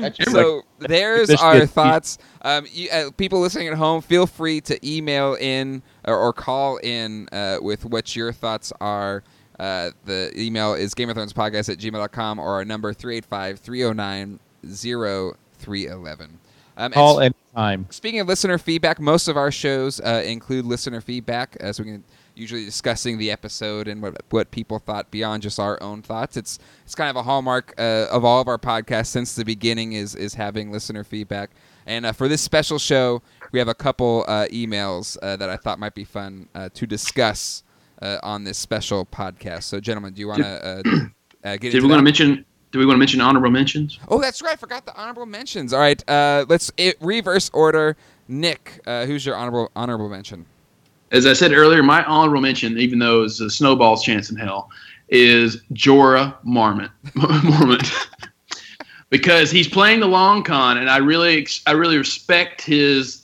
that should be so like there's our thoughts. Um, you, uh, people listening at home, feel free to email in or, or call in uh, with what your thoughts are. Uh, the email is Game of Thrones podcast at gmail.com or our number 385 309 0311. Um, call anytime. Speaking of listener feedback, most of our shows uh, include listener feedback, as we can usually discussing the episode and what what people thought beyond just our own thoughts. It's it's kind of a hallmark uh, of all of our podcasts since the beginning is is having listener feedback. And uh, for this special show, we have a couple uh, emails uh, that I thought might be fun uh, to discuss uh, on this special podcast. So, gentlemen, do you want to uh, uh, get Did we want to mention? Do we want to mention honorable mentions? Oh, that's right. I forgot the honorable mentions. All right, uh, let's it, reverse order. Nick, uh, who's your honorable honorable mention? As I said earlier, my honorable mention, even though it's a snowball's chance in hell, is Jorah Marmot. Mormont. because he's playing the long con, and I really, I really respect his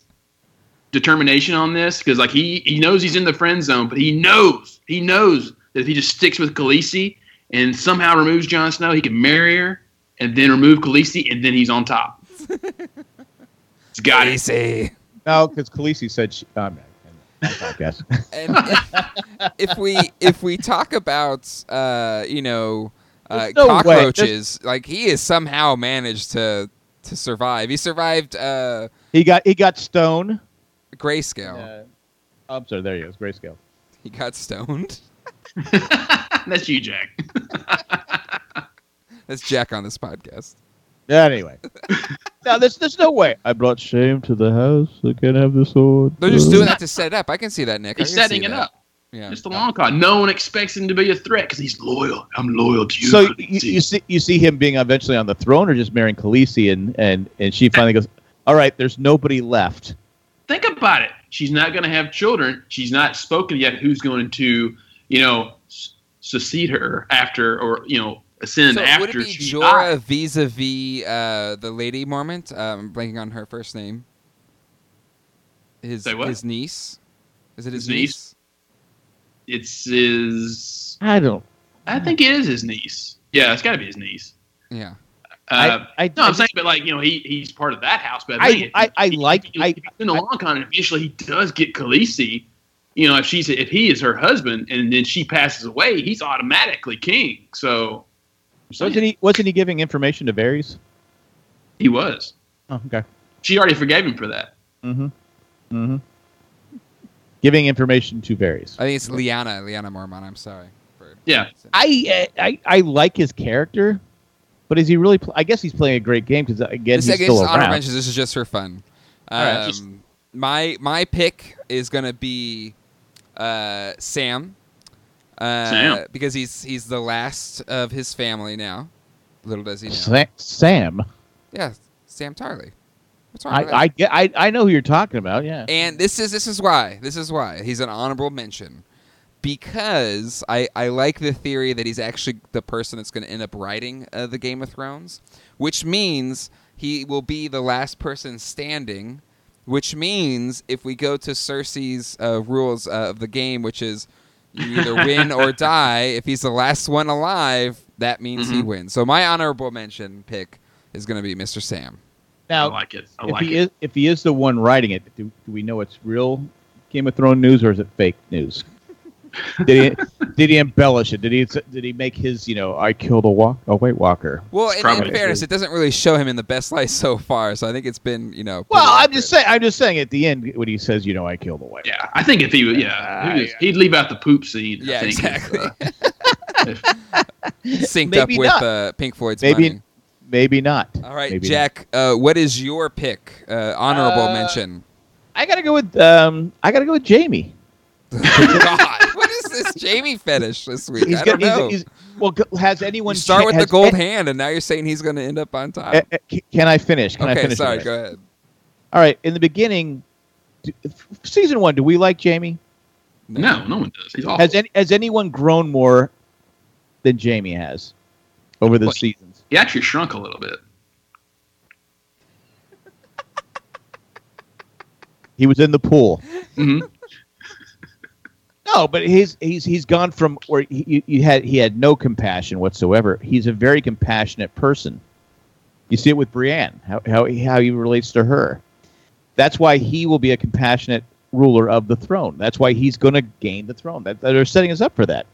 determination on this. Because like he, he knows he's in the friend zone, but he knows, he knows that if he just sticks with Khaleesi and somehow removes Jon Snow, he can marry her and then remove Khaleesi, and then he's on top. He's got it. Easy. No, because Khaleesi said she. Um, I guess. And if, if we if we talk about uh, you know uh, no cockroaches, like he has somehow managed to to survive. He survived uh, he got he got stone. Grayscale. Uh, oh, I'm sorry. There he go. It's grayscale. He got stoned. That's you, Jack. That's Jack on this podcast. Yeah, anyway. no, there's there's no way. I brought shame to the house. I can't have the sword. They're just doing that to set it up. I can see that, Nick. I He's setting it that. up. Yeah. Just a long card. No one expects him to be a threat because he's loyal. I'm loyal to you. So you, you see you see him being eventually on the throne, or just marrying Khaleesi, and and and she finally goes, "All right, there's nobody left." Think about it. She's not going to have children. She's not spoken yet. Who's going to, you know, s- succeed her after, or you know, ascend So after would it be she Jorah vis-a-vis uh, the Lady Mormont? Um, I'm blanking on her first name. His Say what? his niece. Is it his, His niece? niece? It's his. I don't. I think it is his niece. Yeah, it's got to be his niece. Yeah. Uh, I, I, no, I'm I saying, but like you know, he he's part of that house. But I- think I- I if- like- if, I- if he's in the long con, eventually he does get Khaleesi. You know, if she's if he is her husband, and then she passes away, he's automatically king. So wasn't he wasn't he giving information to Varys? he was. Oh, okay. She already forgave him for that. Mm-hmm. Mm-hmm. Giving information to Varys. I think it's Lyanna. Lyanna Mormont. I'm sorry. For Yeah. I, I I like his character, but is he really? Pl- I guess he's playing a great game because again This, he's still honorable around. mentions. This is just for fun. Um, All right, just- my my pick is gonna be uh, Sam. Uh, Sam. because he's he's the last of his family now. Little does he know. Sa- Sam. Yeah, Sam Tarly. What's wrong with that? I, I. I, I know who you're talking about. Yeah. And this is this is why. This is why he's an honorable mention. Because I, I like the theory that he's actually the person that's going to end up writing uh, the Game of Thrones, which means he will be the last person standing. Which means if we go to Cersei's uh, rules uh, of the game, which is you either win or die, if he's the last one alive, that means he Mhm. wins. So my honorable mention pick is going to be Mr. Sam. I Now, like it. I if like he it. is if he is the one writing it, do, do we know it's real Game of Thrones news or is it fake news? Did he did he embellish it? Did he did he make his you know I killed a walk a White Walker? Well, in, in fairness, it doesn't really show him in the best light so far. So I think it's been, you know. Well, pretty I'm accurate. just saying. I'm just saying at the end when he says you know I killed a White. Yeah, I think if he would, yeah, he was, he'd leave out the poop scene. I Yeah, think, if, exactly. uh, if- Synced Maybe up with uh, Pink Floyd's Maybe money. maybe not. All right, Maybe Jack. Uh, what is your pick? Uh, honorable Uh, mention. I gotta go with um I gotta go with Jaime. God, what is this Jaime fetish this week? I don't got- know. he's- well, has anyone you start cha- with the gold a- hand, and now you're saying he's going to end up on top. eh, c- Can I finish? Can I finish? sorry. Go ahead. All right. In the beginning, d- f- season one, do we like Jaime? no, no one does. He's awful. Has any, has anyone grown more than Jaime has over the Well, seasons? he actually shrunk a little bit. He was in the pool. hmm No, but he's he's he's gone from where he, you had he had no compassion whatsoever. He's a very compassionate person. You see it with Brienne, how how he, how he relates to her. That's why he will be a compassionate ruler of the throne. That's why he's going to gain the throne. That they're setting us up for that.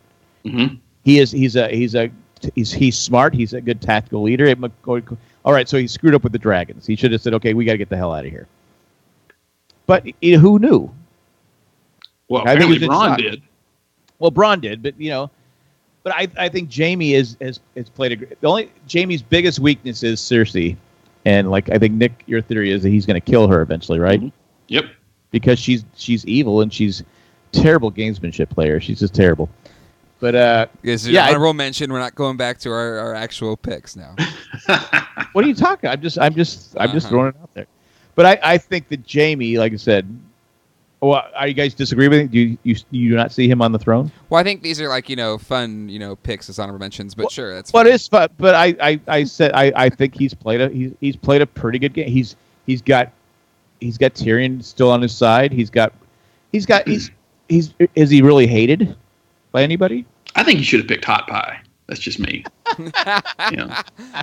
hmm He is he's a he's a he's he's smart. He's a good tactical leader. It might go- All right, so he screwed up with the dragons. He should have said, "Okay, we got to get the hell out of here." But who knew? Well, I think apparently he's in Ron shock. did. Well, Bronn did, but you know, but I, I think Jaime is has, has played a great. The only Jaime's biggest weakness is Cersei, and like I think Nick, your theory is that he's going to kill her eventually, right? Mhm. Yep. Because she's she's evil and she's terrible gamesmanship player. She's just terrible. But uh, Yes, Yeah, I- honorable mention. We're not going back to our, our actual picks now. what are you talking? I'm just I'm just I'm just Uh-huh. throwing it out there. But I, I think that Jaime, like I said, well, are you guys disagree with it? Do you, you you do not see him on the throne? Well, I think these are like you know fun you know picks as honorable mentions, but Well, sure, that's But fine. it's fun. But I, I, I said I, I think he's played a he's he's played a pretty good game. He's he's got he's got Tyrion still on his side. He's got he's got he's he's is he really hated by anybody? I think you should have picked Hot Pie. That's just me. You know,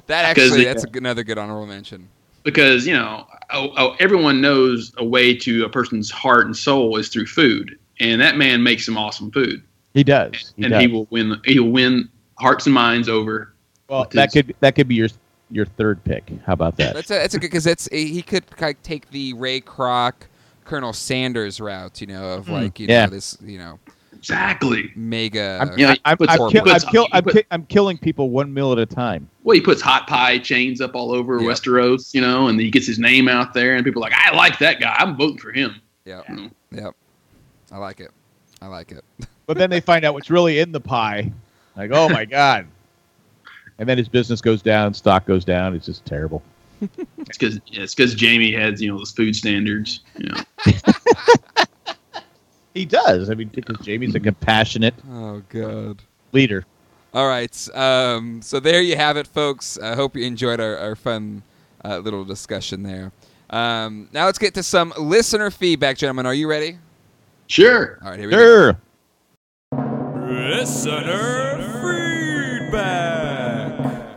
that actually that's a good- another good honorable mention. Because you know, oh, oh, everyone knows a way to a person's heart and soul is through food, and that man makes some awesome food, He does. He and does. he will win. He will win hearts and minds over. well, that his- could that could be your your third pick. How about that? That's a that's a good because that's he could like take the Ray Kroc, Colonel Sanders route, you know, of hmm. like you Yeah. know this, you know, Exactly. mega. I'm, Yeah, I'm, puts- I'm, he kill, I'm, kill, I'm, ki- I'm killing people one meal at a time. Well, he puts hot pie chains up all over Yeah. Westeros, you know, and he gets his name out there, and people are like, I like that guy. I'm voting for him. Yeah, You know? Yep. I like it. I like it. But then they find out what's really in the pie. Like, oh my god! And then his business goes down, stock goes down. It's just terrible. It's because it's because Jaime has you know those food standards. You know, He does. I mean, because Jaime's a compassionate Oh god. leader. All right. Um, so there you have it, folks. I hope you enjoyed our, our fun uh, little discussion there. Um, now let's get to some listener feedback, gentlemen. Are you ready? sure. All right, here we go. Sure. Listener feedback.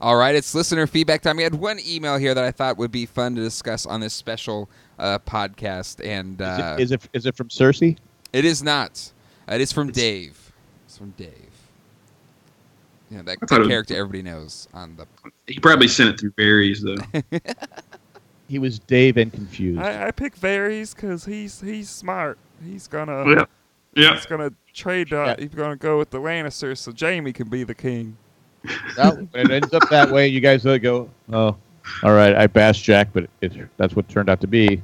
All right, it's listener feedback time. We had one email here that I thought would be fun to discuss on this special uh, podcast, and Is, uh, it, is it is it from Cersei? it is not. It is from Dave. It's from Dave. Yeah, that, I thought it that was- character everybody knows on the. He probably sent it through Varys though. He was Dave and confused. I, I pick Varys because he's he's smart. He's gonna yeah. Yeah. he's gonna trade. Uh, Yeah. He's gonna go with the Lannisters so Jaime can be the king. Well, when it ends up that way, you guys uh, go, oh, all right, I bashed Jack, but it, that's what it turned out to be.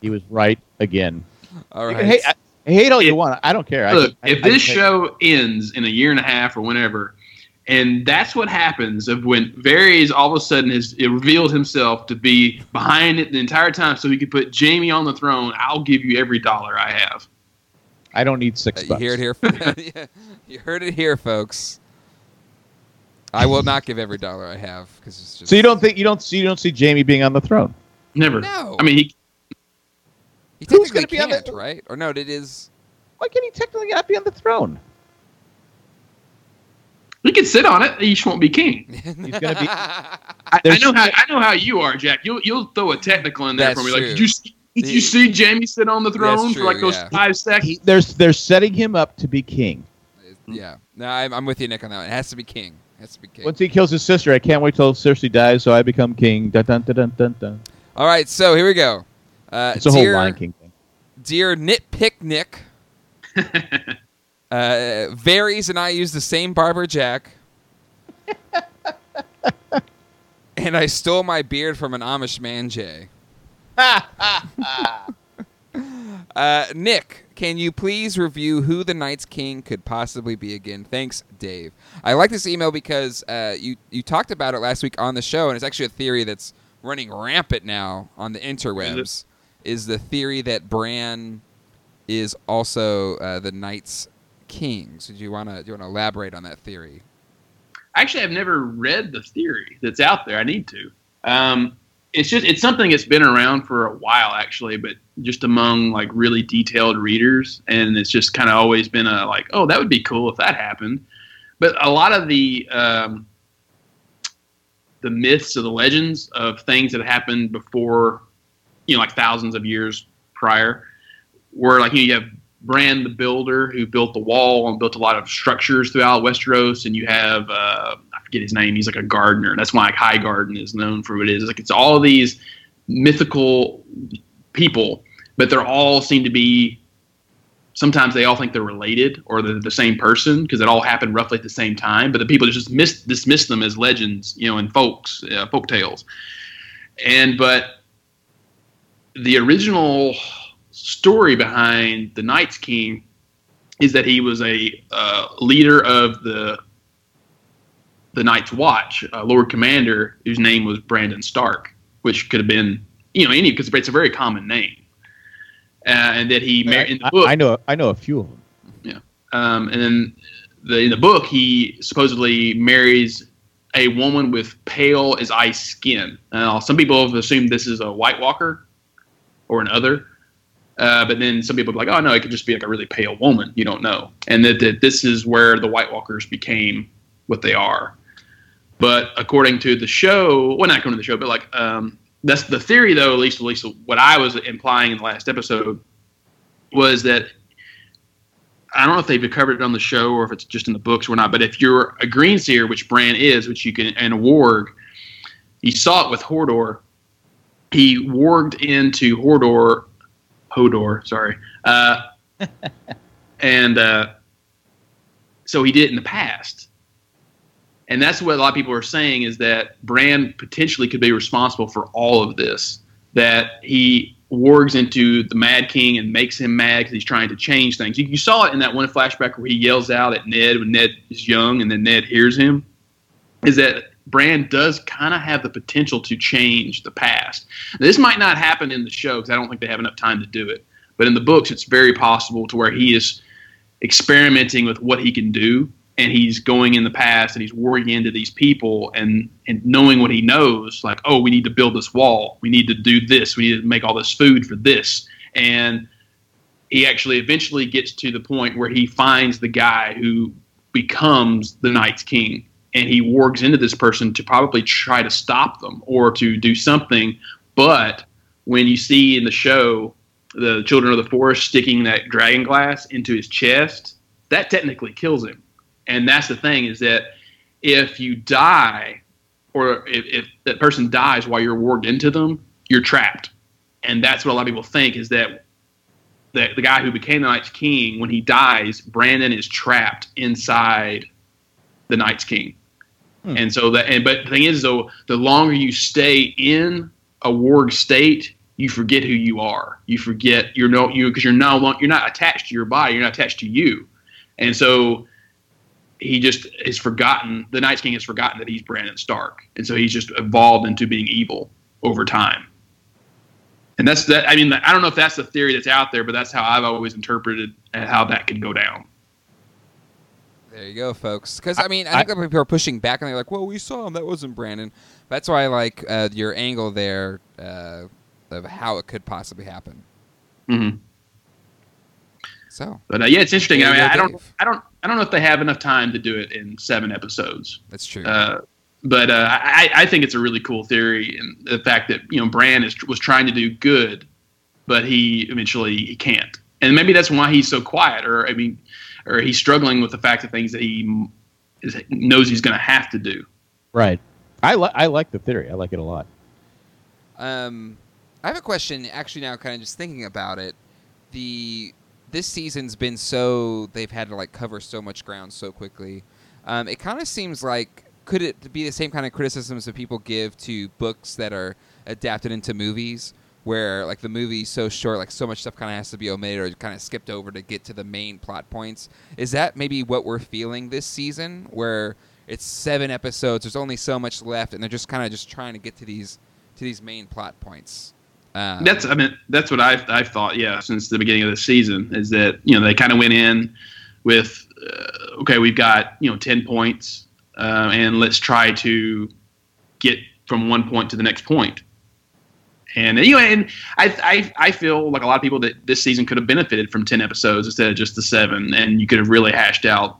He was right again. All right. You right. can hate, I, hate all you want. I don't care. Look, I- if I this just- show ends in a year and a half or whenever, and that's what happens of when Varys all of a sudden has it revealed himself to be behind it the entire time, so he could put Jaime on the throne. I'll give you every dollar I have. I don't need Uh, six you bucks. hear it here. Yeah, you heard it here, folks. I will not give every dollar I have because it's just. So you don't think you don't see you don't see Jaime being on the throne? Never. No. I mean, he He Who's technically gonna be on can't, the- right? Or no, it is. Why can't he technically not be on the throne? he can sit on it. He just won't be king. He's gonna be. I, I know how I know how you are, Jack. You'll you'll throw a technical in there That's for me. Like, true. did you see, did He- you see Jaime sit on the throne That's for like those yeah. five seconds? He, there's they're setting him up to be king. yeah. No, I'm, I'm with you, Nick, on that one. It has to be king. It has to be king. Once he kills his sister, I can't wait till Cersei dies, so I become king. Dun dun dun dun dun. dun. All right, so here we go. Uh, It's a whole Lion King thing. dear Nitpick Nick, uh, Varys and I use the same barber Jack. and I stole my beard from an Amish man, Jay. uh, Nick, can you please review who the Night's King could possibly be again? Thanks, Dave. I like this email because uh, you you talked about it last week on the show, and it's actually a theory that's running rampant now on the interwebs. Is the theory that Bran is also uh, the Night's King? So do you want to do you want to elaborate on that theory? Actually, I've never read the theory that's out there. I need to. Um, it's just it's something that's been around for a while, actually, but just among like really detailed readers, and it's just kind of always been a like, oh, that would be cool if that happened. But a lot of the um, the myths or the legends of things that happened before, you know, like thousands of years prior, were like you, know, you have Bran the Builder, who built the wall and built a lot of structures throughout Westeros, and you have uh, forget his name. He's like a gardener. That's why like Highgarden is known for what it is. Like it's all these mythical people, but they're all seem to be. Sometimes they all think they're related or they're the same person because it all happened roughly at the same time. But the people just miss, dismiss them as legends, you know, and folks, uh, folk tales. And but the original story behind the Night's King is that he was a uh, leader of the the Night's Watch, uh, Lord Commander, whose name was Brandon Stark, which could have been you know any because it's a very common name, uh, and that he mar- in the I, book I know I know a few of them. um, and then the, in the book, he supposedly marries a woman with pale as ice skin. Now, some people have assumed this is a White Walker or an other. Uh, but then some people are like, oh, no, it could just be like a really pale woman. You don't know. And that, that this is where the White Walkers became what they are. But according to the show, well, not according to the show, but like um, that's the theory, though. At least, at least what I was implying in the last episode was that I don't know if they've covered it on the show or if it's just in the books or not. But if you're a green seer, which Bran is, which you can, and a warg, you saw it with Hordor. He warged into Hordor Hodor, sorry. Uh, and uh, so he did it in the past. And that's what a lot of people are saying is that Bran potentially could be responsible for all of this. That he wargs into the Mad King and makes him mad because he's trying to change things. You, you saw it in that one flashback where he yells out at Ned when Ned is young and then Ned hears him. Is that Bran does kind of have the potential to change the past. Now, this might not happen in the show because I don't think they have enough time to do it. But in the books, it's very possible to where he is experimenting with what he can do and he's going in the past and he's working into these people and and knowing what he knows like oh we need to build this wall. We need to do this. We need to make all this food for this. And he actually eventually gets to the point where he finds the guy who becomes the night's king. And he wargs into this person to probably try to stop them or to do something. But when you see in the show the children of the forest sticking that dragon glass into his chest that technically kills him and that's the thing is that if you die or if, if that person dies while you're warged into them you're trapped. And that's what a lot of people think is that the, the guy who became the night's king when he dies brandon is trapped inside the night's king. Hmm. and so that and but the thing is though the longer you stay in a warg state you forget who you are. You forget you're no you because you're no long, you're not attached to your body you're not attached to you. And so he just is forgotten. The Night's King has forgotten that he's Brandon Stark, and so he's just evolved into being evil over time. And that's that. I mean, I don't know if that's the theory that's out there, but that's how I've always interpreted how that could go down. There you go, folks. Because I mean, I think people are pushing back, and they're like, "Well, we saw him. That wasn't Brandon." That's why I like uh, your angle there uh, of how it could possibly happen. Mm-hmm. So But uh, yeah, it's interesting. I mean, I don't. I don't, I don't know if they have enough time to do it in seven episodes. that's true. Uh, but uh, I, I think it's a really cool theory, and the fact that you know Bran is was trying to do good, but he eventually he can't, and maybe that's why he's so quiet, or I mean, or he's struggling with the fact of things that he is, knows he's going to have to do. Right. I li- I like the theory. I like it a lot. Um, I have a question. Actually, now kind of just thinking about it, the this season's been so they've had to like cover so much ground so quickly. Um, it kind of seems like could it be the same kind of criticisms that people give to books that are adapted into movies, where like the movie's so short, like so much stuff kind of has to be omitted or kind of skipped over to get to the main plot points. Is that maybe what we're feeling this season, where it's seven episodes, there's only so much left, and they're just kind of just trying to get to these to these main plot points. Um, That's I mean that's what I've I've thought yeah since the beginning of the season is that you know they kind of went in with uh, okay we've got you know ten points uh, and let's try to get from one point to the next point. And you know and I, I I feel like a lot of people that this season could have benefited from ten episodes instead of just the seven and you could have really hashed out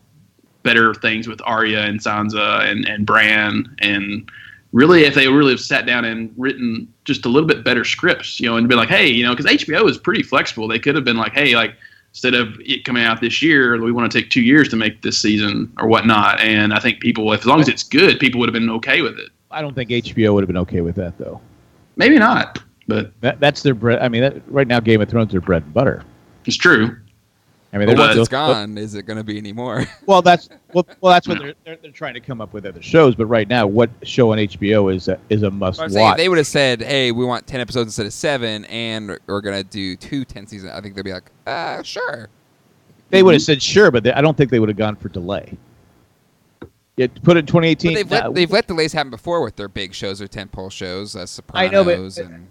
better things with Arya and Sansa and and Bran and really if they really have sat down and written just a little bit better scripts, you know, and been like, hey, you know, because HBO is pretty flexible. They could have been like, hey, like instead of it coming out this year, we want to take two years to make this season or whatnot. And I think people, if as long as it's good, people would have been okay with it. I don't think HBO would have been okay with that though. Maybe not, but That, that's their bread. I mean, that, right now Game of Thrones is their bread and butter. it's true. I mean, but once it's they'll- gone, is it going to be anymore? Well, that's well, well that's what they're, they're they're trying to come up with other shows. But right now, what show on HBO is a, is a must I'm saying watch? they would have said, "Hey, we want ten episodes instead of seven, and we're gonna do two 10 seasons," I think they'd be like, "Uh, sure." They would have said sure, but they, I don't think they would have gone for delay. Yeah, put it in 2018. But they've nah, let they've let delays happen before with their big shows or tentpole shows, uh, I know, but- Sopranos, and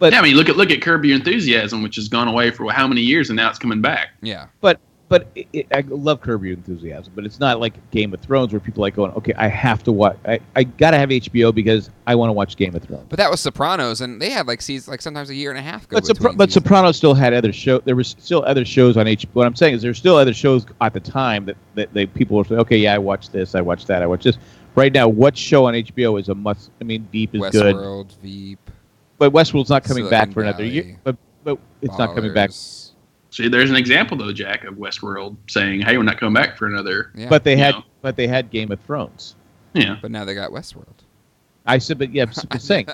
but yeah, I mean, look at look at Curb Your Enthusiasm, which has gone away for how many years, and now it's coming back. yeah. but but it, it, I love Curb Your Enthusiasm, but it's not like Game of Thrones where people are like going, okay, I have to watch. I, I gotta have HBO because I want to watch Game of Thrones. But that was Sopranos, and they had like seasons, like sometimes a year and a half. Go But, Sopra- but. Sopranos still had other show. There was still other shows on HBO. What I'm saying is, there's still other shows at the time that, that they people were saying, okay, yeah, I watched this, I watched that, I watched this. Right now, what show on HBO is a must? I mean, Deep is good, Westworld, Veep, but Westworld's not coming Silicon back for another year. But but it's not coming back. Ballers. See, there's an example though, Jack, of Westworld saying, "Hey, we're not coming back for another." Yeah. But they had Yeah. but they had Game of Thrones. Yeah, but now they got Westworld. I said, but yeah, I'm saying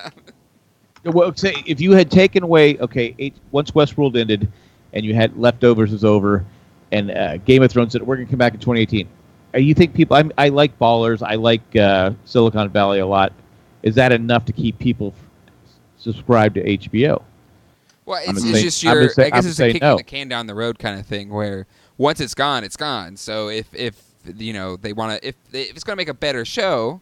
Well, say if you had taken away, okay, eight, once Westworld ended, and you had leftovers is over, and uh, Game of Thrones said we're going to come back in 2018. Uh, you think people? I'm, I like Ballers. I like uh, Silicon Valley a lot. Is that enough to keep people subscribed to HBO? Well, it's, it's say- just your. say- I guess it's a kicking no. the can down the road kind of thing, where once it's gone, it's gone. So if if you know they want to, if if it's going to make a better show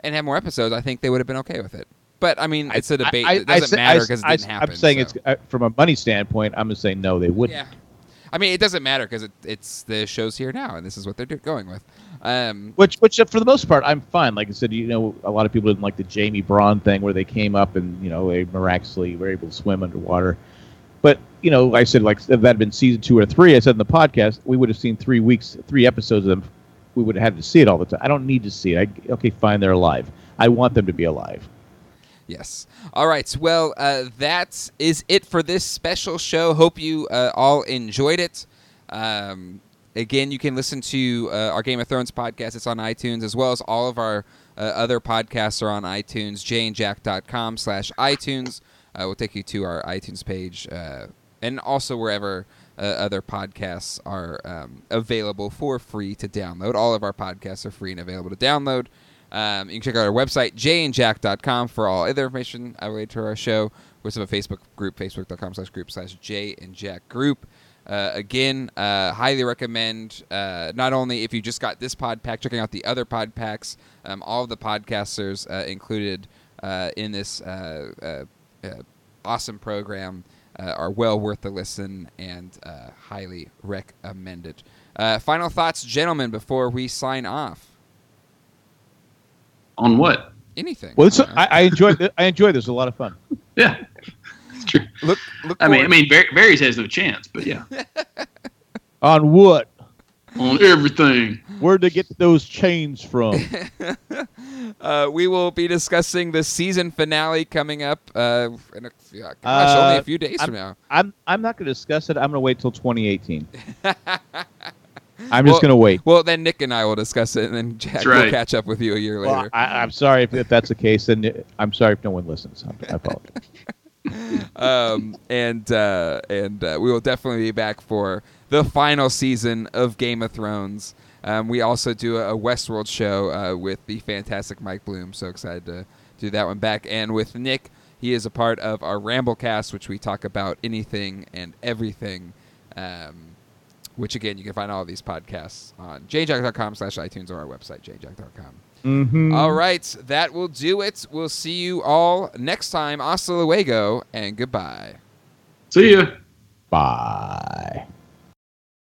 and have more episodes, I think they would have been okay with it. But I mean, it's a debate. I- it doesn't say- matter because it I- didn't happen. I'm saying so. it's uh, from a money standpoint. I'm going to say no, they wouldn't. yeah. I mean, it doesn't matter because it, it's the show's here now, and this is what they're do- going with. Um, Which, which for the most part, I'm fine. Like I said, you know, a lot of people didn't like the Jaime Bronn thing where they came up and you know they miraculously were able to swim underwater. But you know, I said like if that had been season two or three, I said in the podcast, we would have seen three weeks, three episodes of them. We would have had to see it all the time. I don't need to see it. I, okay, fine, they're alive. I want them to be alive. Yes. All right. Well, uh, that is it for this special show. Hope you uh, all enjoyed it. Um, again, you can listen to uh, our Game of Thrones podcast. It's on iTunes, as well as all of our uh, other podcasts are on iTunes, jayandjack.com slash iTunes. Uh, we'll take you to our iTunes page uh, and also wherever uh, other podcasts are um, available for free to download. All of our podcasts are free and available to download. Um, you can check out our website, jayandjack.com, for all other information related to our show. We also have a Facebook group, facebook.com slash group slash Jay and Jack group. Uh, again, uh, highly recommend uh, not only if you just got this pod pack, checking out the other pod packs. Um, all of the podcasters uh, included uh, in this uh, uh, uh, awesome program uh, are well worth the listen and uh, highly recommended. Uh, final thoughts, gentlemen, before we sign off. On what? Anything. Well, it's, I. I, I enjoyed. I enjoyed this. It was a lot of fun. Yeah, it's true. look, look. I mean, I mean, Var- Varys has no chance, but yeah, On what? on everything. Where'd they get those chains from? uh, we will be discussing the season finale coming up uh, in a, yeah, gosh, only a Uh, few days I'm- from now. I'm I'm not going to discuss it. I'm going to wait till 2018. I'm Well, just going to wait. Well, then Nick and I will discuss it, and then Jack That's will catch up with you a year Well, later. I, I'm sorry if, if that's the case, and I'm sorry if no one listens. I apologize. um, and uh, and uh, we will definitely be back for the final season of Game of Thrones. Um, we also do a, Westworld show uh, with the fantastic Mike Bloom. So excited to do that one back. And with Nick, he is a part of our Ramblecast, which we talk about anything and everything. Um, which again, you can find all these podcasts on jjack.com slash iTunes or our website, jjack.com. Mm-hmm. All right, that will do it. We'll see you all next time. Hasta luego and goodbye. See ya. Bye.